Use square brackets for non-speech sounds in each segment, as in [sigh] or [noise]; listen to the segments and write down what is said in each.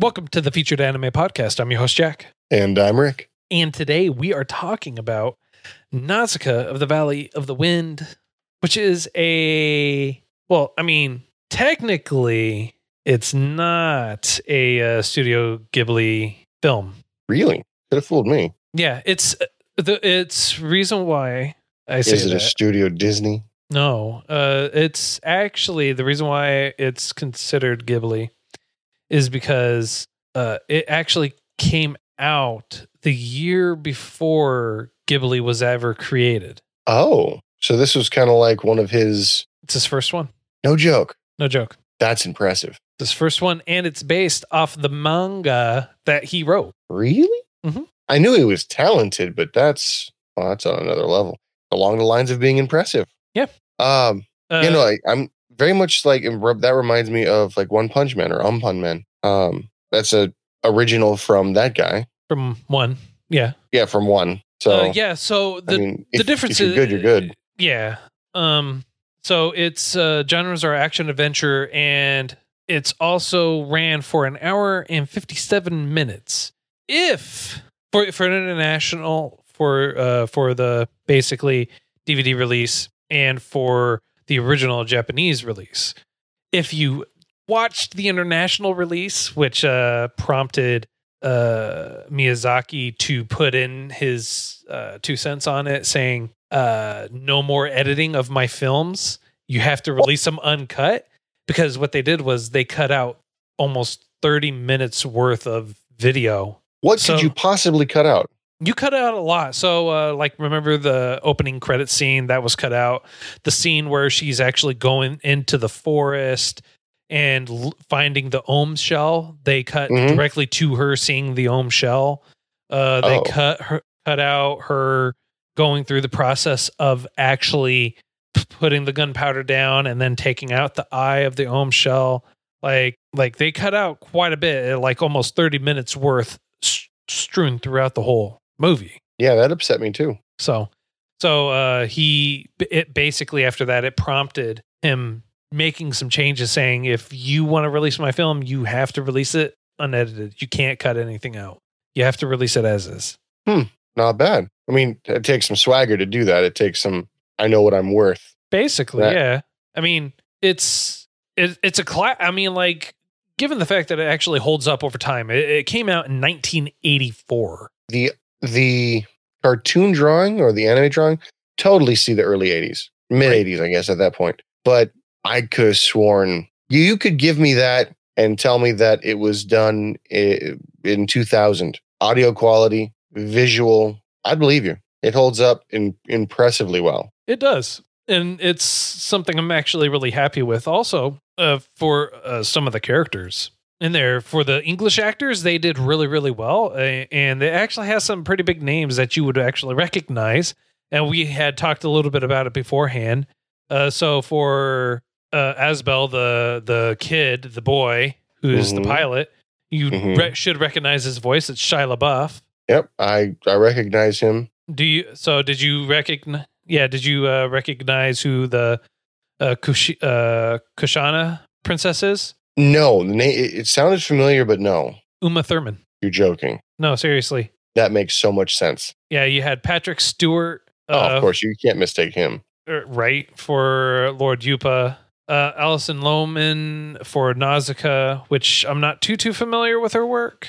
Welcome to the Featured Anime Podcast. I'm your host, Jack. And I'm Rick. And today we are talking about Nausicaa of the Valley of the Wind, which is a, well, I mean, technically, it's not a uh, Studio Ghibli film. Really? Could have fooled me. Yeah, it's uh, the it's reason why I say Is it that. a Studio Disney? No, uh, it's actually the reason why it's considered Ghibli is because uh, it actually came out the year before Ghibli was ever created. Oh, so this was kind of like one of his. It's his first one. No joke. No joke. That's impressive. This first one, and it's based off the manga that he wrote. Really? Mhm. I knew he was talented, but that's that's on another level. Along the lines of being impressive. Yeah. Um. Uh, you know, I, I'm very much like that reminds me of like One Punch Man or Umpun Man. Um. That's a original from that guy. from one. Yeah. Yeah, from one. So uh, yeah. So the I mean, the if, difference if you're is good, you're good. Yeah. Um so it's uh genres are action adventure and it's also ran for an hour and 57 minutes. If for for an international for uh for the basically DVD release and for the original Japanese release. If you watched the international release which uh prompted uh Miyazaki to put in his uh two cents on it saying uh no more editing of my films you have to release them uncut because what they did was they cut out almost 30 minutes worth of video What So- could you possibly cut out? You cut out a lot. So uh like remember the opening credit scene that was cut out? The scene where she's actually going into the forest and l- finding the ohm shell. They cut Mhm. directly to her seeing the ohm shell. Uh they Oh. cut her cut out her going through the process of actually putting the gunpowder down and then taking out the eye of the ohm shell. Like like they cut out quite a bit like almost 30 minutes worth strewn throughout the whole movie Yeah, that upset me too. so so uh he it basically after that it prompted him making some changes saying if you want to release my film you have to release it unedited you can't cut anything out you have to release it as is Hmm, Not bad. I mean, it takes some swagger to do that. It takes some. I know what I'm worth. Basically, Right. yeah. I mean, it's it, it's a class. I mean, like, given the fact that it actually holds up over time, it, it came out in 1984. the The cartoon drawing or the anime drawing totally see the early '80s, mid '80s, I guess at that point. But I could have sworn you, you could give me that and tell me that it was done in 2000. Audio quality, visual. I'd believe you. It holds up in, impressively well. It does, and it's something I'm actually really happy with. Also, uh, for uh, some of the characters in there, for the English actors, they did really, really well, and they actually has some pretty big names that you would actually recognize. And we had talked a little bit about it beforehand. Uh, so for uh, Asbel, the the kid, the boy who is the Mhm. pilot, you Mhm. re- should recognize his voice. It's Shia LaBeouf. Yep, I I recognize him. Do you? So did you recognize? Yeah, did you uh, recognize who the uh, Kush- uh, Kushana princess is? No, the name it, it sounded familiar, but no, Uma Thurman. you're joking. No, seriously. That makes so much sense. Yeah, you had Patrick Stewart. oh, uh, of course, you can't mistake him. er, right for Lord Yupa. Uh, Alison Lohman for Nausicaa, which I'm not too too familiar with her work.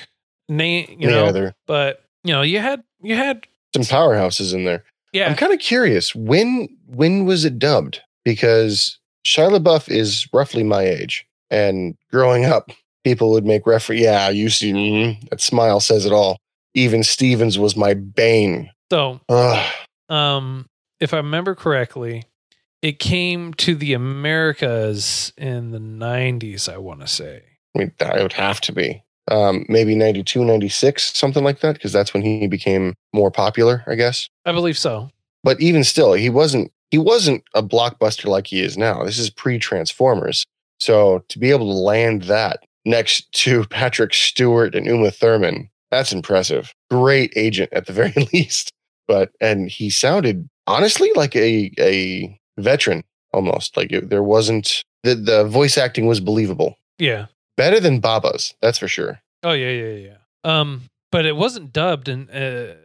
Name, you Me know, either. but you know, you had you had Some powerhouses in there. yeah. I'm kind of curious when when was it dubbed? Because Shia LaBeouf is roughly my age, and growing up, people would make reference. Yeah, you see mm, that smile says it all. Even Stevens was my bane. so Ugh. um if I remember correctly, it came to the Americas in the 90s, I want to say. I mean, that would have to be. Um, maybe 92, 96, something like that, because that's when he became more popular, I guess. I believe so. But even still, he wasn't he wasn't a blockbuster like he is now. This is pre-Transformers. So to be able to land that next to [laughs] Patrick Stewart and Uma Thurman, that's impressive. Great agent at the [laughs] very least. But and he sounded honestly like a a veteran almost. Like it, there wasn't the the voice acting was believable. Yeah. Better than Baba's, that's for sure. Oh yeah, yeah, yeah. Um, but it wasn't dubbed, and uh,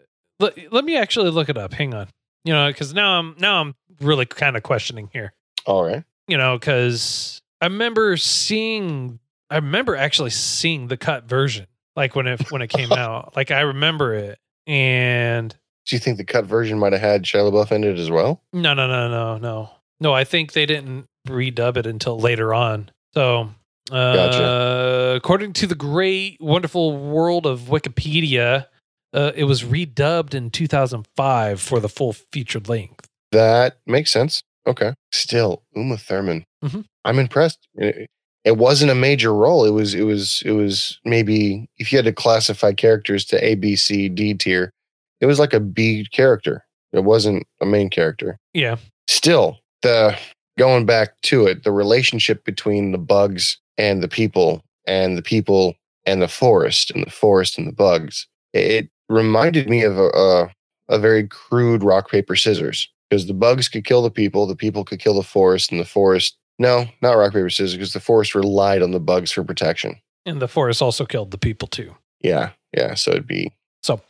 let, let me actually look it up. Hang on, you know, because now I'm now I'm really kind of questioning here. All right. You know, because I remember seeing, I remember actually seeing the cut version, like when it when it came [laughs] out. Like I remember it, and Do you think the cut version might have had Shia LaBeouf in it as well? no, no, no, no, no, no. I think they didn't redub it until later on. So, uh, Gotcha. according to the great, wonderful world of Wikipedia, uh, it was redubbed in 2005 for the full feature length. That makes sense. Okay. Still, Uma Thurman. Mhm. I'm impressed. It, it wasn't a major role. It was. It was. It was maybe if you had to classify characters to A, B, C, D tier, it was like a B character. It wasn't a main character. Yeah, Still, the going back to it, the relationship between the bugs and the people, and the people and the forest, and the forest and the bugs. It reminded me of a, a, a very crude rock paper scissors because the bugs could kill the people, the people could kill the forest, and the forest. No, not rock paper scissors because the forest relied on the bugs for protection. and the forest also killed the people too. Yeah, yeah. So it'd be So,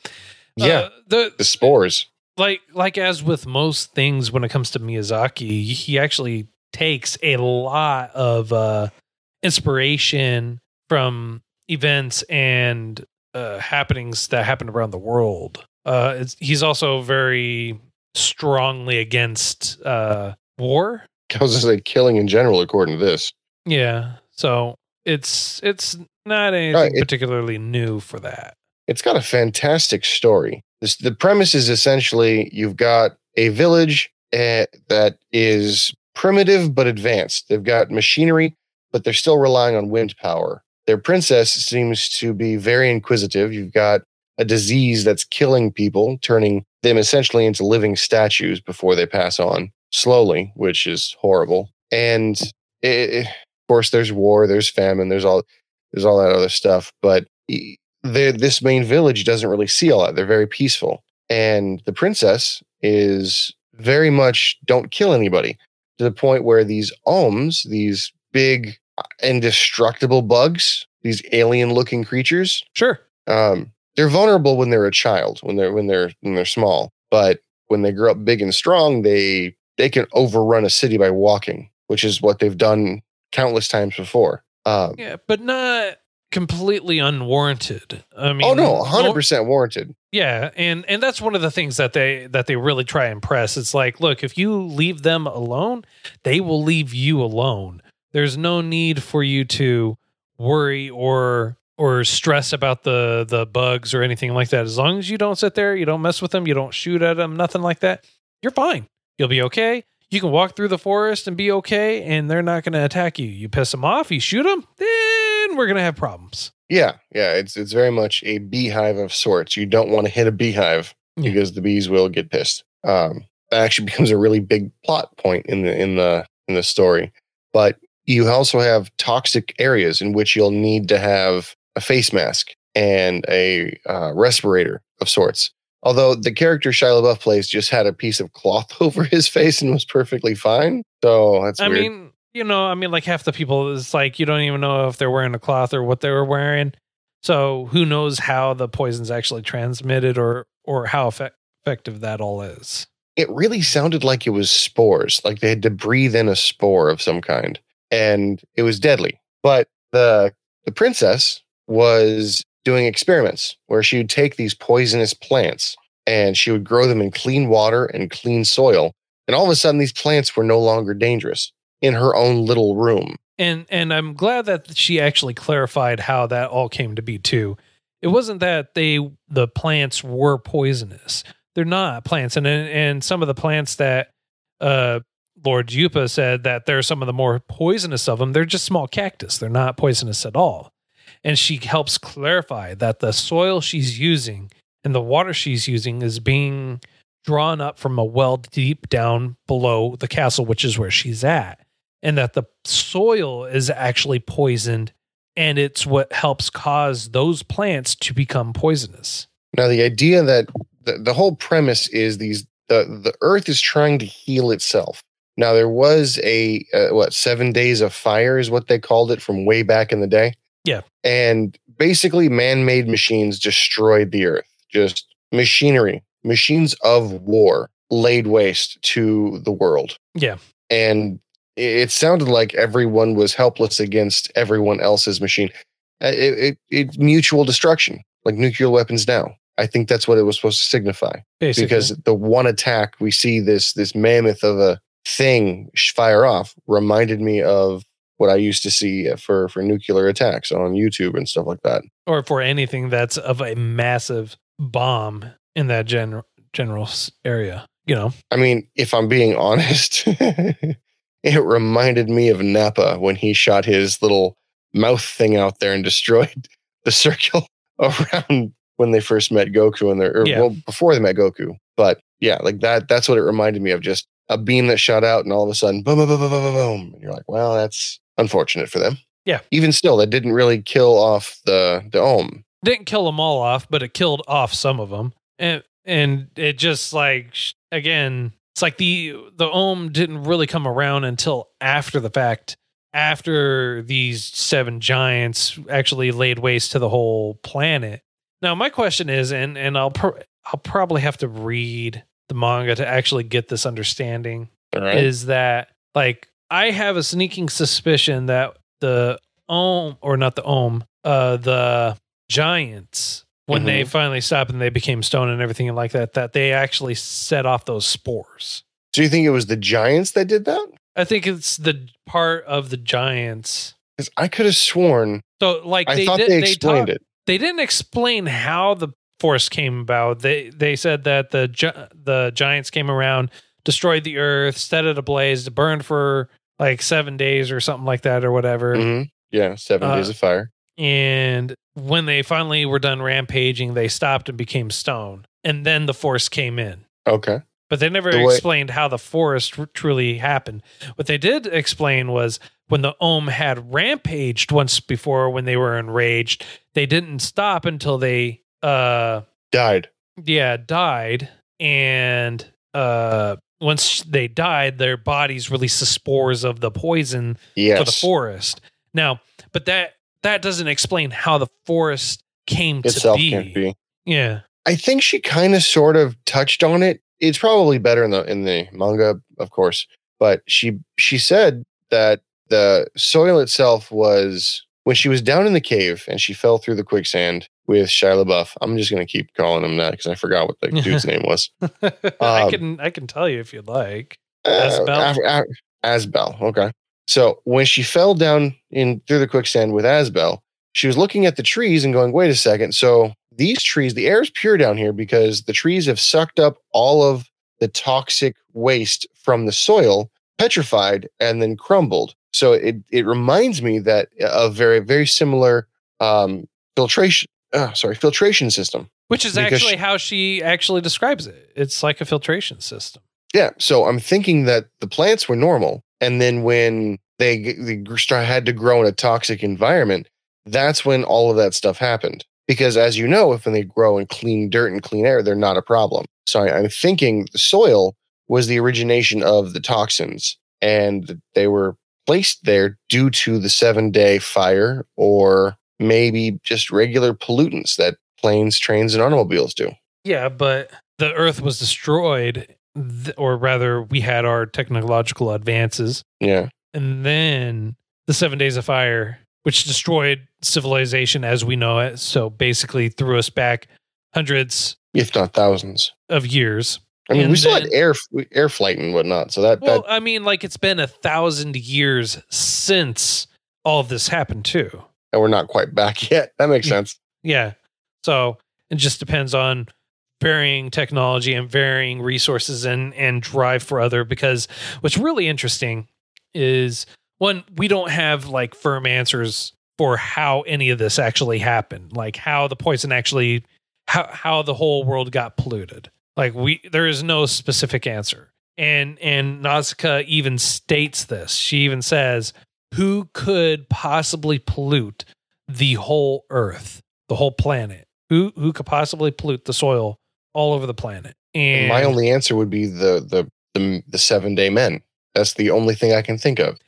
yeah, uh, the the spores. like like as with most things when it comes to Miyazaki, he actually takes a lot of uh inspiration from events and uh happenings that happen around the world. Uh it's, he's also very strongly against uh war. I was just like killing in general, according to this. Yeah. So it's it's not anything it- particularly new for that. It's got a fantastic story. This, the premise is essentially you've got a village uh, that is primitive but advanced. They've got machinery, but they're still relying on wind power. Their princess seems to be very inquisitive. You've got a disease that's killing people, turning them essentially into living statues before they pass on slowly, which is horrible. And it, of course, there's war, there's famine, there's all there's all that other stuff. But this main village doesn't really see all that. They're very peaceful, and the princess is very much don't kill anybody to the point where these ohms, these big uh, indestructible bugs, these alien-looking creatures, Sure. um, they're vulnerable when they're a child, when they're when they're when they're small. But when they grow up big and strong, they they can overrun a city by walking, which is what they've done countless times before. Um, Yeah, but not completely unwarranted. I mean oh no, hundred percent warranted. Yeah, and and that's one of the things that they that they really try and press. It's like, look, if you leave them alone, they will leave you alone. There's no need for you to worry or or stress about the the bugs or anything like that. As long as you don't sit there, you don't mess with them, you don't shoot at them, nothing like that, you're fine. You'll be okay. You can walk through the forest and be okay, and they're not going to attack you. You piss them off, you shoot them, then we're going to have problems. Yeah, yeah, it's it's very much a beehive of sorts. You don't want to hit a beehive Yeah. because the bees will get pissed. Um, that actually [laughs] becomes a really big plot point in the in the in the story. But you also have toxic areas in which you'll need to have a face mask and a uh, respirator of sorts. Although the character Shia LaBeouf plays just had a piece of cloth [laughs] over his face and was perfectly fine. So that's I weird. mean, you know, I mean, like half the people is like you don't even know if they're wearing a cloth or what they were wearing. So who knows how the poison's actually transmitted or or how effect- effective that all is. it really sounded like it was spores, like they had to breathe in a spore of some kind, and it was deadly. But the the princess was doing experiments where she would take these poisonous plants and she would grow them in clean water and clean soil, and all of a sudden these plants were no longer dangerous in her own little room. And and I'm glad that she actually clarified how that all came to be too. It wasn't that they the plants were poisonous. They're not plants, and and some of the plants that uh Lord Yupa said that there are some of the more poisonous of them. They're just small cactus. They're not poisonous at all. And she helps clarify that the soil she's using and the water she's using is being drawn up from a well deep down below the castle, which is where she's at. And that the soil is actually poisoned and it's what helps cause those plants to become poisonous. Now, the idea that the, the whole premise is these the, the earth is trying to heal itself. Now, there was a, uh, what, seven days of fire is what they called it from way back in the day. Yeah. And basically, man made machines destroyed the earth, just machinery, machines of war laid waste to the world. Yeah. And it it sounded like everyone was helpless against everyone else's machine. Uh, It, it, mutual destruction, like nuclear weapons now. I think that's what it was supposed to signify Basically. because the one attack we see this this mammoth of a thing fire off reminded me of what I used to see for for nuclear attacks on YouTube and stuff like that. or for anything that's of a massive bomb in that general general area, you know. I mean, if I'm being [laughs] honest, it reminded me of Nappa when he shot his little mouth thing out there and destroyed [laughs] the circle [laughs] around when they first met Goku and their or, Yeah. well before they met Goku. But yeah, like that that's what it reminded me of just a beam that shot out and all of a sudden boom boom boom boom boom boom, boom. and you're like, well, that's unfortunate for them. Yeah. Even still, that didn't really kill off the the Ohm. Didn't kill them all off, but it killed off some of them. And and it just like again, it's like the the ohm didn't really come around until after the fact after these seven giants actually laid waste to the whole planet. Now, my question is, and and I'll pro- I'll probably have to read the manga to actually get this understanding. Right. Is that like I have a sneaking suspicion that the ohm or not the ohm, uh, the giants when they finally stopped and they became stone and everything like that, that they actually set off those spores. Do you think it was the Giants that did that? I think it's the part of the giants. Because I could have sworn So like I they thought did, they they explained talk- it. they didn't explain how the force came about. They they said that the the giants came around, destroyed the earth, set it ablaze, burned for like seven days or something like that or whatever. Mhm. Yeah, seven Uh, days of fire. And when they finally were done rampaging, they stopped and became stone, and then the force came in. Okay. But they never The way- explained how the forest r- truly happened. What they did explain was when the Ohm had rampaged once before when they were enraged, they didn't stop until they uh Died. yeah, died and uh once they died, their bodies released the spores of the poison Yes. for the forest. Now, but that that doesn't explain how the forest came Itself to be. can't be. Yeah. I think she kind of sort of touched on it. It's probably better in the in the manga, of course, but she she said that the soil itself was when she was down in the cave and she fell through the quicksand with Shia LaBeouf. I'm just gonna keep calling him that because I forgot what the dude's [laughs] name was. I Um, can I can tell you if you'd like. Uh, Asbel? Af- Asbel. Okay. So when she fell down in through the quicksand with Asbel, she was looking at the trees and going, "Wait a second. So these trees, the air is pure down here because the trees have sucked up all of the toxic waste from the soil, petrified, and then crumbled. So it it reminds me that a very very similar um, filtration. Uh, sorry, filtration system. Which is actually she- how she actually describes it. It's like a filtration system. Yeah. So I'm thinking that the plants were normal. And then when they, they had to grow in a toxic environment, that's when all of that stuff happened. Because as you know, if when they grow in clean dirt and clean air, they're not a problem. So I, I'm thinking the soil was the origination of the toxins and they were placed there due to the seven day fire or maybe just regular pollutants that planes, trains, and automobiles do. Yeah, but the Earth was destroyed, or rather, we had our technological advances, Yeah. and then the Seven Days of Fire, which destroyed civilization as we know it. So basically, threw us back hundreds If not thousands. of years. I mean, we And still then- had air air flight and whatnot. So that Well, that I mean, like it's been a thousand years since all of this happened, too. And we're not quite back [laughs] yet. That makes sense. Yeah. So it just depends on varying technology and varying resources and and drive for other because what's really interesting is one we don't have like firm answers for how any of this actually happened like how the poison actually how how the whole world got polluted like we there is no specific answer and and Nausicaa even states this she even says who could possibly pollute the whole earth the whole planet who who could possibly pollute the soil all over the planet and my only answer would be the the the, the seven day men. That's the only thing I can think of.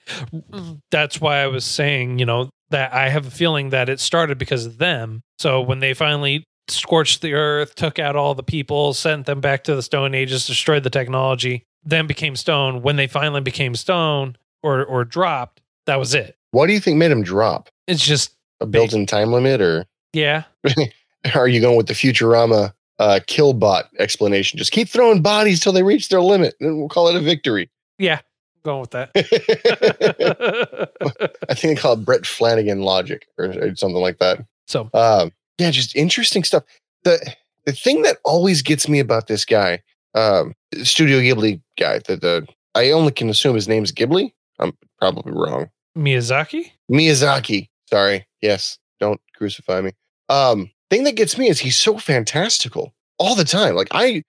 that's why I was saying, you know, that I have a feeling that it started because of them. So when they finally scorched the earth, took out all the people, sent them back to the Stone Ages, destroyed the technology, then became stone. When they finally became stone or or dropped, that was it. What do you think made him drop? It's just A built-in time limit, or yeah, [laughs] are you going with the Futurama uh, killbot explanation? Just keep throwing bodies till they reach their limit, and we'll call it a victory. yeah, going with that. [laughs] I think they call it Brett Flanagan logic or, or something like that. so Um, yeah, just interesting stuff. The the thing that always gets me about this guy, um, Studio Ghibli guy, the the I only can assume his name's Ghibli. I'm probably wrong. Miyazaki. Miyazaki. Sorry. Yes. Don't crucify me. Um, thing that gets me is he's so fantastical all the time. Like I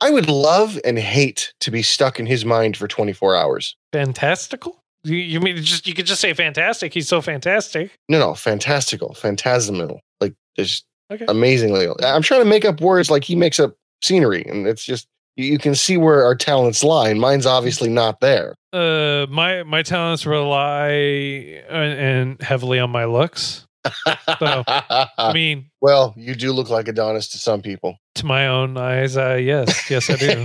I would love and hate to be stuck in his mind for 24 hours. Fantastical. You, you mean just you could just say fantastic? He's so fantastic. No, no, fantastical, phantasmal. Like just Okay. amazingly. I'm trying to make up words like he makes up scenery, and it's just you, can see where our talents lie, and mine's obviously not there. Uh, my my talents rely uh, and heavily on my looks. I [laughs] mean, well, you do look like Adonis to some people. to my own eyes, uh, yes, yes, I do.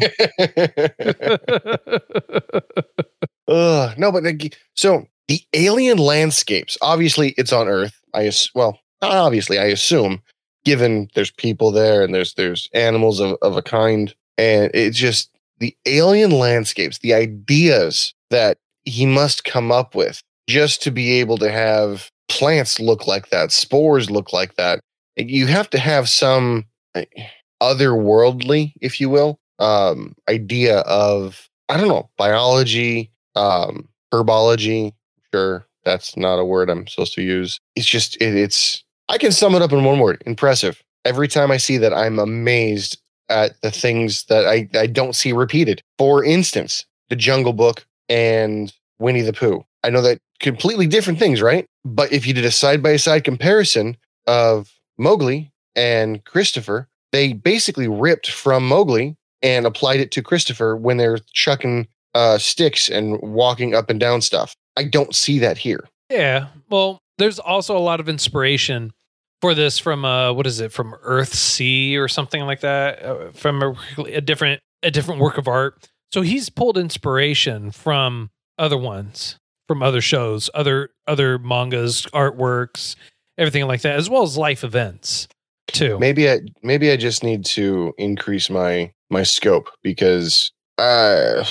[laughs] Ugh, no, but like, so the alien landscapes. Obviously, it's on Earth. I well, not obviously, I assume, given there's people there and there's there's animals of, of a kind, and it's just the alien landscapes, the ideas that he must come up with just to be able to have plants look like that, spores look like that. You have to have some uh, otherworldly, if you will, um, idea of I don't know biology, um, herbology. Sure, that's not a word I'm supposed to use. It's just it, it's. I can sum it up in one word: impressive. Every time I see that, I'm amazed at the things that I I don't see repeated. For instance, the Jungle Book and Winnie the Pooh. I know that completely different things, right? But if you did a side by side comparison of Mowgli and Christopher, they basically ripped from Mowgli and applied it to Christopher when they're chucking uh, sticks and walking up and down stuff. I don't see that here. yeah. Well, there's also a lot of inspiration for this from uh, what is it? From Earthsea or something like that. Uh, from a, a different a different work of art. So he's pulled inspiration from other ones, from other shows, other other mangas, artworks, everything like that, as well as life events too. Maybe I maybe I just need to increase my my scope because uh,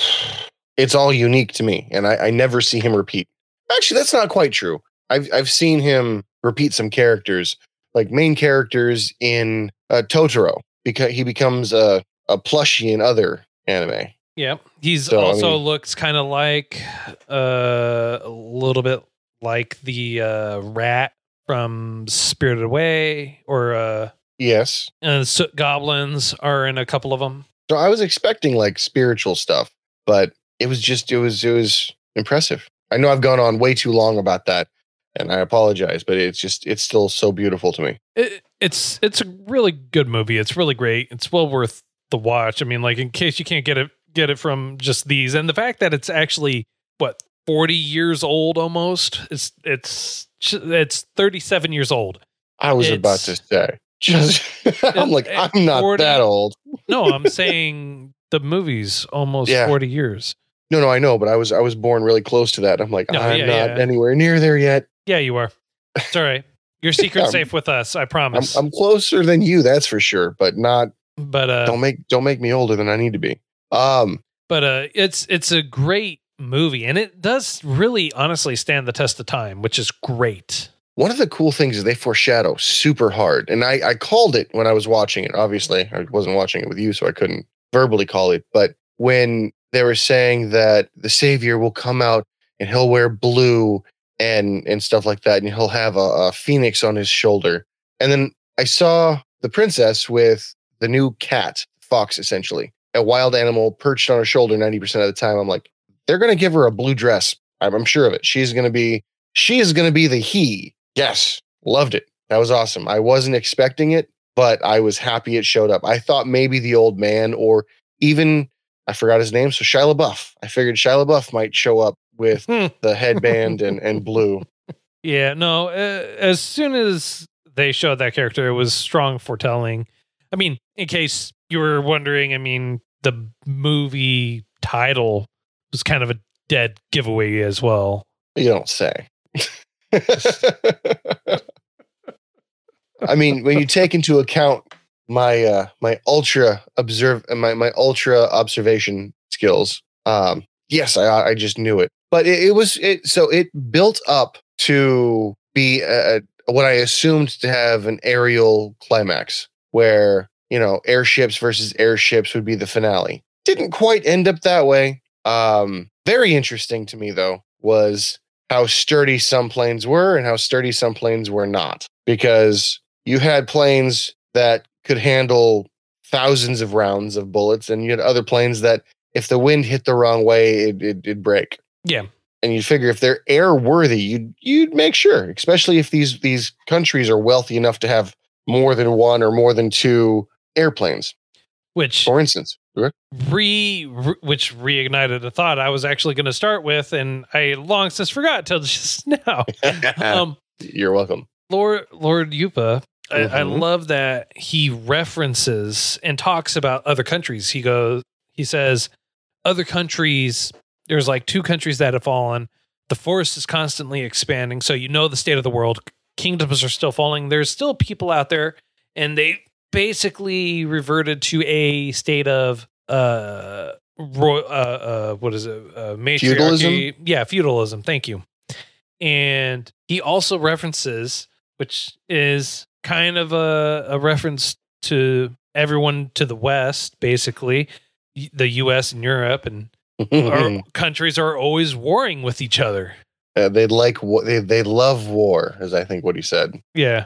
it's all unique to me, and I, I never see him repeat. Actually, that's not quite true. I've I've seen him repeat some characters, like main characters in uh, Totoro, because he becomes a a plushie in other anime. Yep, he's So, I also mean- looks kind of like uh, a little bit like the uh, rat from Spirited Away, or uh, Yes. and soot goblins are in a couple of them. So I was expecting like spiritual stuff, but it was just it was it was impressive. I know I've gone on way too long about that, and I apologize, but it's just it's still so beautiful to me. It, it's it's a really good movie. It's really great. It's well worth the watch. I mean, like in case you can't get it get it from just these, and the fact that it's actually what forty years old almost. It's it's it's thirty seven years old. I was about to say, just [laughs] I'm like I'm not 40 that old. No, I'm saying the movie's almost Yeah. 40 years. No, no, I know, but I was I was born really close to that. I'm like No, I'm yeah, not yeah. anywhere near there yet. Yeah, you are. It's all right. Your secret's I'm- safe with us, I I'm promise. I'm closer than you, that's for sure, but not but uh don't make don't make me older than I need to be. Um but uh it's it's a great movie and it does really honestly stand the test of time, which is great. one of the cool things is they foreshadow super hard. And I, I called it when I was watching it. Obviously, I wasn't watching it with you, so I couldn't verbally call it. But when they were saying that the savior will come out and he'll wear blue and and stuff like that, and he'll have a, a phoenix on his shoulder. And then I saw the princess with the new cat, fox, essentially, a wild animal perched on her shoulder 90% of the time. I'm like, they're going to give her a blue dress. I'm, I'm sure of it. She's going to be, she is going to be the he. Yes. Loved it. That was awesome. I wasn't expecting it, but I was happy it showed up. I thought maybe the old man or even, I forgot his name. So Shia LaBeouf. I figured Shia LaBeouf might show up with Hmm. the headband and, and blue. [laughs] Yeah, no. Uh, as soon as they showed that character, it was strong foretelling. I mean, in case you were wondering, I mean, the movie title was kind of a dead giveaway as well. You don't say. [laughs] I mean, when you take into account my uh my ultra observe my my ultra observation skills, um, yes, I I just knew it. But it, it was it so it built up to be a, what I assumed to have an aerial climax where you know airships versus airships would be the finale. Didn't quite end up that way. Um, very interesting to me though was how sturdy some planes were and how sturdy some planes were not because you had planes that could handle thousands of rounds of bullets and you had other planes that if the wind hit the wrong way it, it, it'd break Yeah. and you figure if they're airworthy you'd you'd make sure especially if these these countries are wealthy enough to have more than one or more than two airplanes Which for instance re, re which reignited a thought I was actually going to start with, and I long since forgot till [laughs] just now. [laughs] um, you're welcome Lord Lord Yupa, I, I love that he references and talks about other countries. He goes, he says, other countries. There's like two countries that have fallen. The forest is constantly expanding, so you know the state of the world. Kingdoms are still falling. There's still people out there, and they basically reverted to a state of uh, roy, uh, uh what is it? Uh, matriarchy. Yeah, feudalism. Thank you. And he also references, which is kind of a, a reference to everyone to the West, basically, the US and Europe, and our [laughs] countries are always warring with each other. Uh, they like wa- they they love war, is I think what he said. Yeah.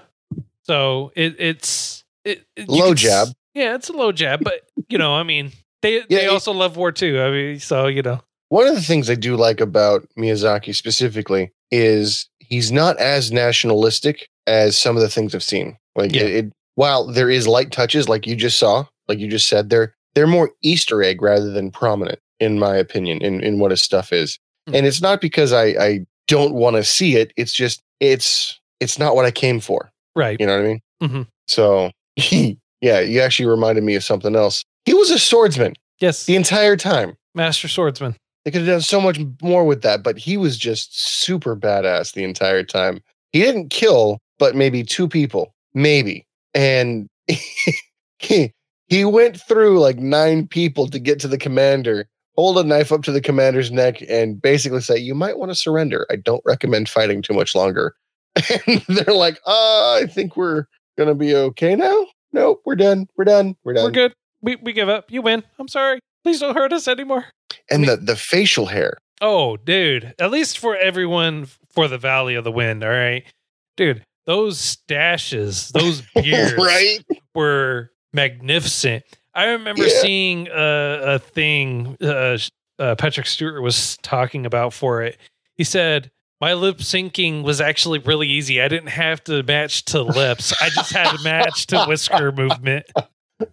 So it, it's it, it- Low could s- jab. Yeah, it's a low jab, but you know, I mean, they [laughs] they it- also love war too. I mean, so you know, One of the things I do like about Miyazaki specifically is he's not as nationalistic as some of the things I've seen. Like Yeah. it, it while there is light touches, like you just saw, like you just said, they're they're more Easter egg rather than prominent, in my opinion, in, in what his stuff is. Hmm. And it's not because I, I don't want to see it. It's just it's it's not what I came for. right? You know what I mean? Mhm. So [laughs] yeah, you actually reminded me of something else. He was a swordsman Yes, the entire time. master swordsman. They could have done so much more with that, but he was just super badass the entire time. He didn't kill, but maybe two people, maybe. And [laughs] he he went through like nine people to get to the commander, hold a knife up to the commander's neck, and basically say, "You might want to surrender. I don't recommend fighting too much longer." [laughs] And they're like, "Uh, I think we're gonna be okay now. Nope, we're done. We're done. We're done." We're good. We we give up. You win. I'm sorry. Please don't hurt us anymore. And the the facial hair. Oh, dude. At least for everyone for the Valley of the Wind, all right? Dude, those stashes, those [laughs] beards right? were magnificent. I remember Yeah. seeing a, a thing uh, uh, Patrick Stewart was talking about for it. He said, My lip syncing was actually really easy. I didn't have to match to lips, I just had to match to whisker movement,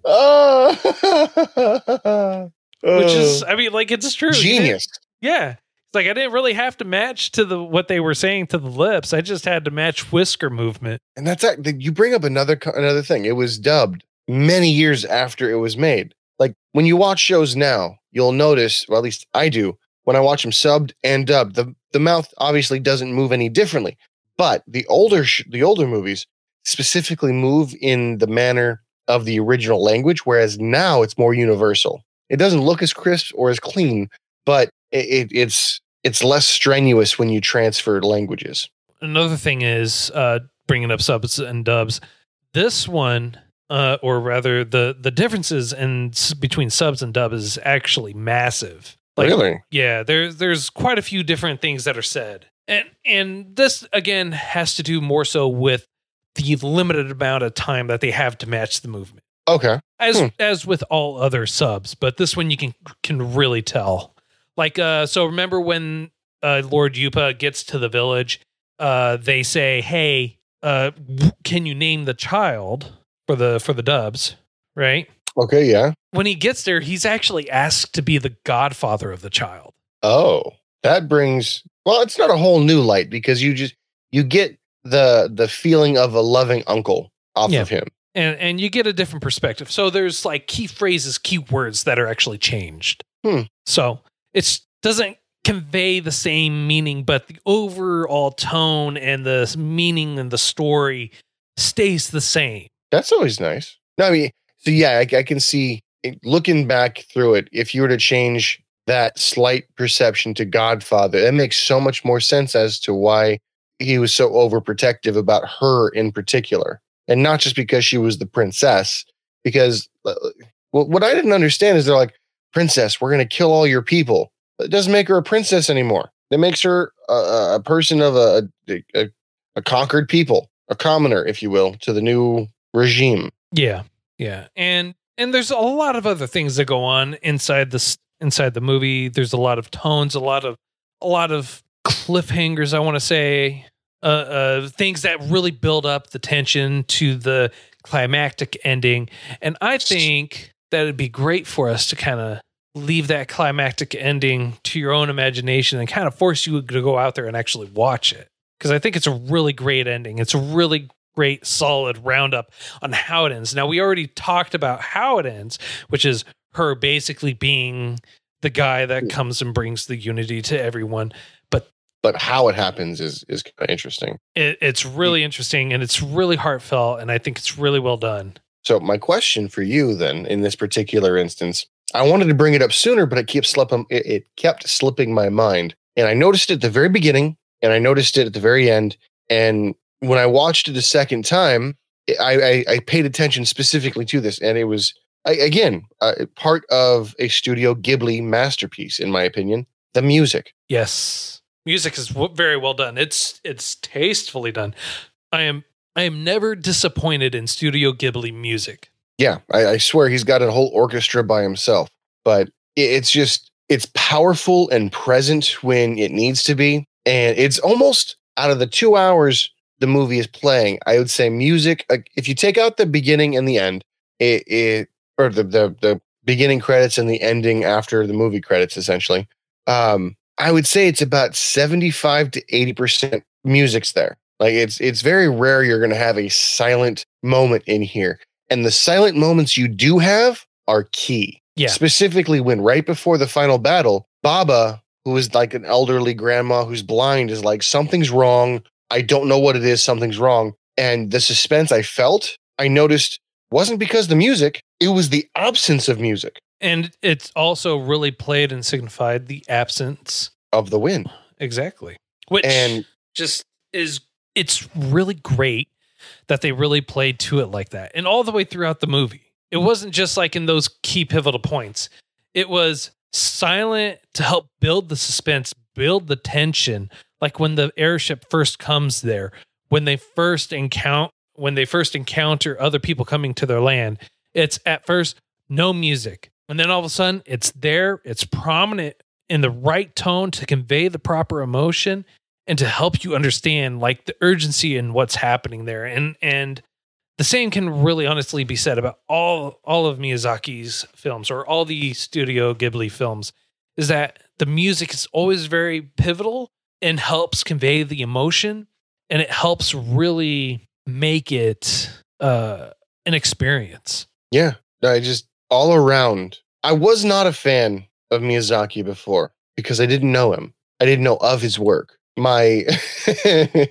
Oh, which is, I mean, like, it's true. Genius. Yeah. It's like I didn't really have to match to the what they were saying to the lips. I just had to match whisker movement. And that's that. You bring up another another thing. It was dubbed many years after it was made. Like when you watch shows now, you'll notice, or at least I do, when I watch them subbed and dubbed, the the mouth obviously doesn't move any differently. But the older sh- the older movies specifically move in the manner of the original language, whereas now it's more universal. It doesn't look as crisp or as clean, but it, it, it's it's less strenuous when you transfer languages. another thing is uh, bringing up subs and dubs. This one, uh, or rather, the the differences in between subs and dub is actually massive. Like, really? yeah, there's there's quite a few different things that are said, and and this again has to do more so with the limited amount of time that they have to match the movement, Okay. as Hmm. as with all other subs. But this one you can can really tell. Like, uh, so remember when uh, Lord Yupa gets to the village, uh, they say, "Hey, uh, can you name the child for the for the dubs?" Right Okay. Yeah. when he gets there, he's actually asked to be the godfather of the child. Oh, that brings well, it's not a whole new light because you just you get the the feeling of a loving uncle off Yeah. of him. and and you get a different perspective. So there's like key phrases, key words that are actually changed. Hmm. So it doesn't convey the same meaning, but the overall tone and the meaning and the story stays the same. That's always nice. No, I mean, so yeah, I, I can see it- looking back through it. If you were to change that slight perception to Godfather, it makes so much more sense as to why he was so overprotective about her in particular, and not just because she was the princess. Because uh, what what I didn't understand is they're like, princess, we're gonna kill all your people. It doesn't make her a princess anymore. That makes her a- a person of a, a a conquered people, a commoner, if you will, to the new regime. Yeah, yeah, and and there's a lot of other things that go on inside this inside the movie. There's a lot of tones, a lot of a lot of cliffhangers. I want to say uh, uh, things that really build up the tension to the climactic ending, and I think that it'd be great for us to kind of leave that climactic ending to your own imagination and kind of force you to go out there and actually watch it because I think it's a really great ending. It's a really great, solid roundup on how it ends. Now, we already talked about how it ends, which is her basically being the guy that hmm. comes and brings the unity to everyone. But but how it happens is is kind of interesting. It, it's really hmm. interesting and it's really heartfelt, and I think it's really well done. So my question for you then, in this particular instance, I wanted to bring it up sooner, but it keeps slipping. It, it kept slipping my mind, and I noticed it at the very beginning, and I noticed it at the very end. And when I watched it a second time, I, I, I paid attention specifically to this, and it was I, again uh, part of a Studio Ghibli masterpiece, in my opinion. The music. Yes, music is w- very well done. It's it's tastefully done. I am I am never disappointed in Studio Ghibli music. Yeah, I, I swear he's got a whole orchestra by himself. But it, it's just it's powerful and present when it needs to be, and it's almost out of the two hours the movie is playing. I would say music. Like if you take out the beginning and the end, it, it or the, the the beginning credits and the ending after the movie credits, essentially. Um, I would say it's about seventy five to eighty percent music's there. Like it's it's very rare you're going to have a silent moment in here and the silent moments you do have are key. Yeah. Specifically, when right before the final battle, Baba, who is like an elderly grandma who's blind, is like, something's wrong. I don't know what it is. Something's wrong. And the suspense I felt, I noticed wasn't because the music, it was the absence of music And it's also really played and signified the absence of the wind. exactly. Which And just is it's really great that they really played to it like that. And all the way throughout the movie. It mm-hmm. wasn't just like in those key pivotal points. It was silent to help build the suspense, build the tension. Like when the airship first comes there, when they first encounter when they first encounter other people coming to their land, it's at first no music. And then all of a sudden it's there, it's prominent in the right tone to convey the proper emotion and to help you understand like the urgency and what's happening there. And and the same can really honestly be said about all all of Miyazaki's films or all the Studio Ghibli films is that the music is always very pivotal and helps convey the emotion and it helps really make it uh an experience. yeah, I just all around, I was not a fan of Miyazaki before because I didn't know him. I didn't know of his work. My [laughs]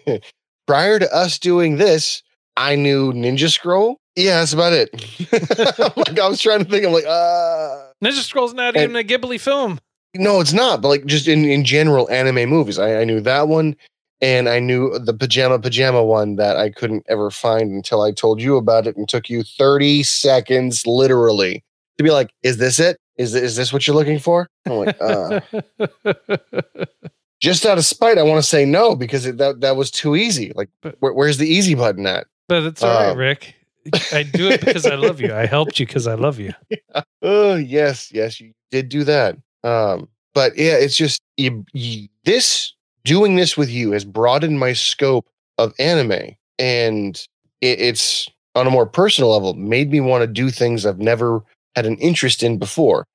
prior to us doing this, I knew Ninja Scroll. Yeah, that's about it. [laughs] like I was trying to think. I'm like, uh Ninja Scroll's not And- even a Ghibli film. No, it's not. But like just in in general, anime movies, I, I knew that one, and I knew the pajama pajama one that I couldn't ever find until I told you about it and took you 30 seconds literally to be like, is this it? Is, is this what you're looking for? I'm like, uh. [laughs] just out of spite, I want to say no because it, that, that was too easy. Like, where, where's the easy button at? but it's all right, Um, Rick. I do it because I love you. I helped you because I love you. [laughs] Oh, yes, yes, you did do that. Um, but yeah, it's just you, you, this doing this with you has broadened my scope of anime, and it, it's on a more personal level made me want to do things I've never had an interest in before.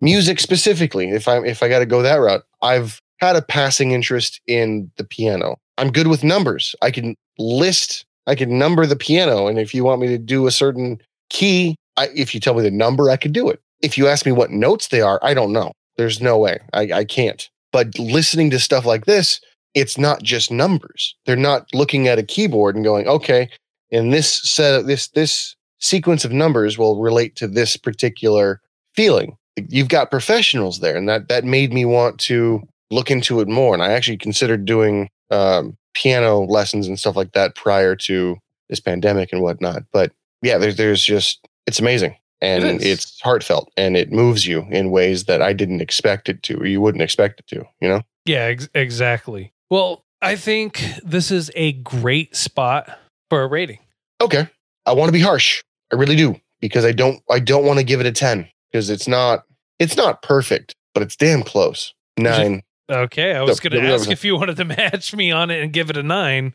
Music specifically, if I if I got to go that route, I've had a passing interest in the piano. I'm good with numbers. I can list, I can number the piano, and if you want me to do a certain key, I, if you tell me the number, I could do it. If you ask me what notes they are, I don't know. There's no way. I, I can't. But listening to stuff like this, it's not just numbers. They're not looking at a keyboard and going, okay, in this set of this this sequence of numbers will relate to this particular feeling. You've got professionals there, and that that made me want to look into it more. And I actually considered doing um, piano lessons and stuff like that prior to this pandemic and whatnot. But yeah, there's there's just it's amazing and It it's heartfelt and it moves you in ways that I didn't expect it to, or you wouldn't expect it to. You know? Yeah, ex- exactly. Well, I think this is a great spot for a rating. Okay, I want to be harsh. I really do because I don't I don't want to give it a ten because it's not it's not perfect, but it's damn close. Nine. Okay, I was So, going to ask if you wanted to [laughs] match me on it and give it a nine.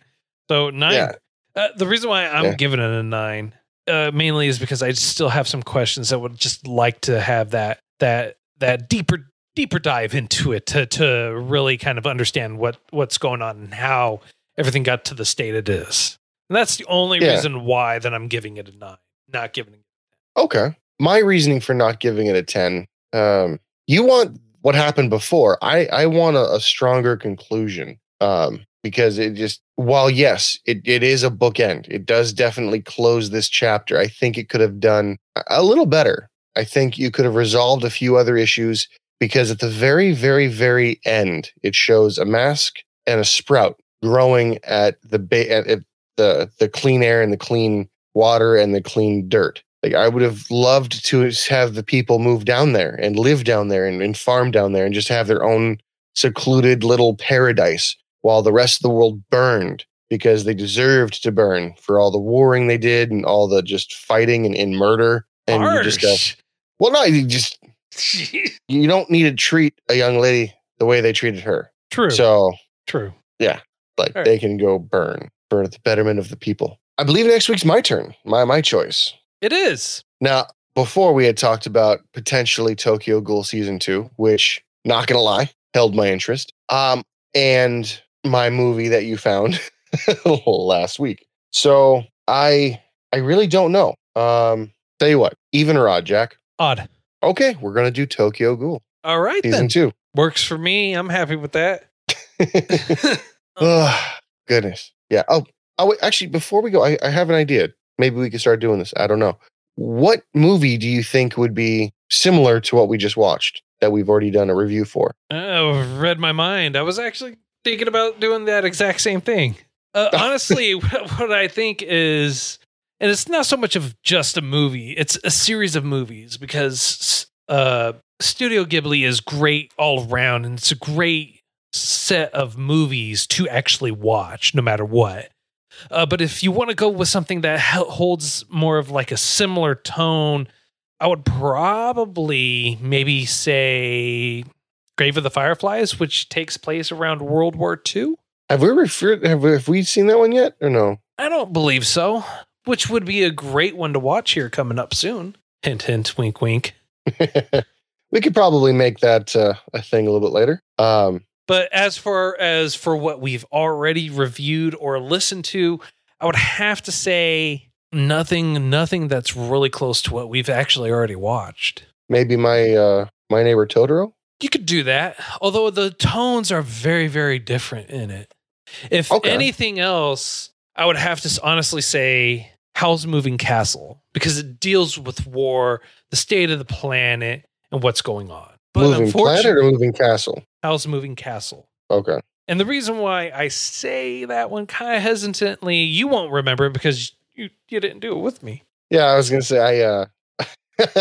So nine. Yeah. Uh, the reason why I'm Yeah. giving it a nine uh, mainly is because I still have some questions that would just like to have that that that deeper deeper dive into it to to really kind of understand what what's going on and how everything got to the state it is. And that's the only Yeah. reason why that I'm giving it a nine, not giving it. Okay. My reasoning for not giving it a 10, um, you want what happened before. I, I want a, a stronger conclusion um, because it just, while yes, it, it is a bookend, it does definitely close this chapter. I think it could have done a- little better. I think you could have resolved a few other issues because at the very, very, very end, it shows a mask and a sprout growing at the ba- at the the clean air and the clean water and the clean dirt. Like I would have loved to have the people move down there and live down there and, and farm down there and just have their own secluded little paradise while the rest of the world burned because they deserved to burn for all the warring they did and all the just fighting and, and murder. And you just go, well, no, you just you don't need to treat a young lady the way they treated her. True. So true. Yeah. Like Right. they can go burn for the betterment of the people. I believe next week's my turn, my my choice. It is. Now, before we had talked about potentially Tokyo Ghoul season two, which not gonna lie, held my interest. Um, and my movie that you found [laughs] last week. So I I really don't know. Um, tell you what, even or odd, Jack. Odd. Okay, we're gonna do Tokyo Ghoul All right season then. two. Works for me. I'm happy with that. oh, [laughs] [laughs] [sighs] goodness. Yeah. Oh, oh wait, actually, before we go, I, I have an idea. Maybe we could start doing this. I don't know. What movie do you think would be similar to what we just watched that we've already done a review for? Oh, read my mind. I was actually thinking about doing that exact same thing. Uh, [laughs] honestly, what I think is, and it's not so much of just a movie; it's a series of movies because uh, Studio Ghibli is great all around, and it's a great set of movies to actually watch, no matter what. Uh, but if you want to go with something that holds more of like a similar tone, I would probably maybe say Grave of the Fireflies, which takes place around World War II. Have we referred? Have we, have we seen that one yet, or no? I don't believe so, which would be a great one to watch here coming up soon. Hint, hint, wink, wink. [laughs] we could probably make that uh, a thing a little bit later. Um, But as far as for what we've already reviewed or listened to, I would have to say nothing nothing that's really close to what we've actually already watched. maybe my uh, my neighbor Totoro. You could do that, although the tones are very, very different in it. If Okay. anything else, I would have to honestly say Howl's Moving Castle because it deals with war, the state of the planet, and what's going on. But moving planet unfortunately, or moving castle? Howl's Moving Castle. Okay. And the reason why I say that one kind of hesitantly, you won't remember because you, you didn't do it with me. Yeah, I was gonna say I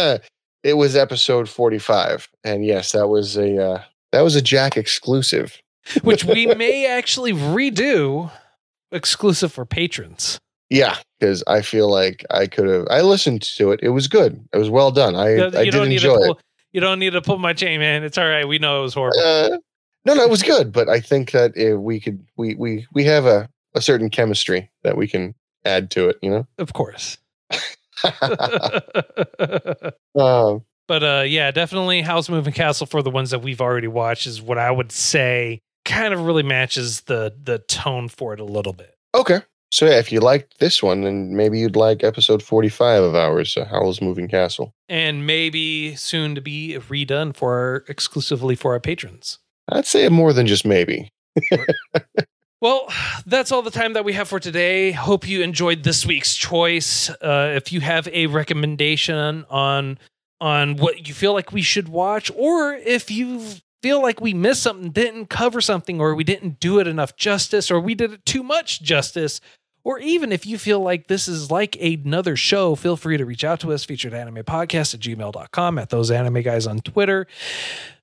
uh [laughs] it was episode 45. And yes, that was a uh that was a Jack exclusive. Which we [laughs] may actually redo exclusive for patrons. Yeah, because I feel like I could have I listened to it. It was good. It was well done. I, You I did enjoy to it. you don't need to pull my chain, man. It's all right. We know it was horrible. Uh, no, no, it was good, but I think that we could we we we have a a certain chemistry that we can add to it, you know. of course. [laughs] um, but uh yeah, definitely Howl's Moving Castle for the ones that we've already watched is what I would say kind of really matches the the tone for it a little bit. okay, so yeah, if you liked this one, then maybe you'd like episode forty-five of ours, uh, Howl's Moving Castle. And maybe soon to be redone for our, exclusively for our patrons. I'd say more than just maybe. [laughs] Well, that's all the time that we have for today. Hope you enjoyed this week's choice. Uh, if you have a recommendation on on what you feel like we should watch, or if you feel like we missed something, didn't cover something, or we didn't do it enough justice, or we did it too much justice, or even if you feel like this is like another show, feel free to reach out to us, featured anime podcast at gmail.com, at those anime guys on Twitter.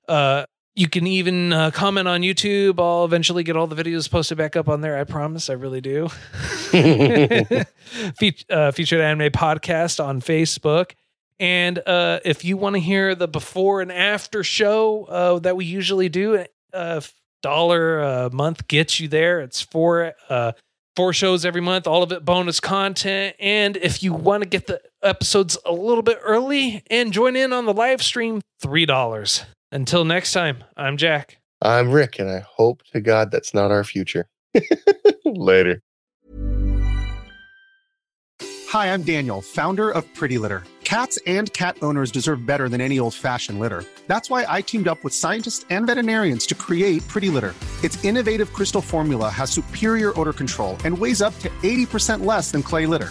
Uh, you can even uh, comment on YouTube. I'll eventually get all the videos posted back up on there. I promise. I really do. [laughs] Fe- uh, featured anime podcast on Facebook. And uh, if you want to hear the before and after show uh, that we usually do, uh, dollar a month gets you there. It's four uh, four shows every month, all of it bonus content. And if you want to get the episodes a little bit early and join in on the live stream, three dollars. Until next time, I'm Jack. I'm Rick, and I hope to God that's not our future. [laughs] Later. Hi, I'm Daniel, founder of Pretty Litter. Cats and cat owners deserve better than any old fashioned litter. That's why I teamed up with scientists and veterinarians to create Pretty Litter. Its innovative crystal formula has superior odor control and weighs up to 80% less than clay litter.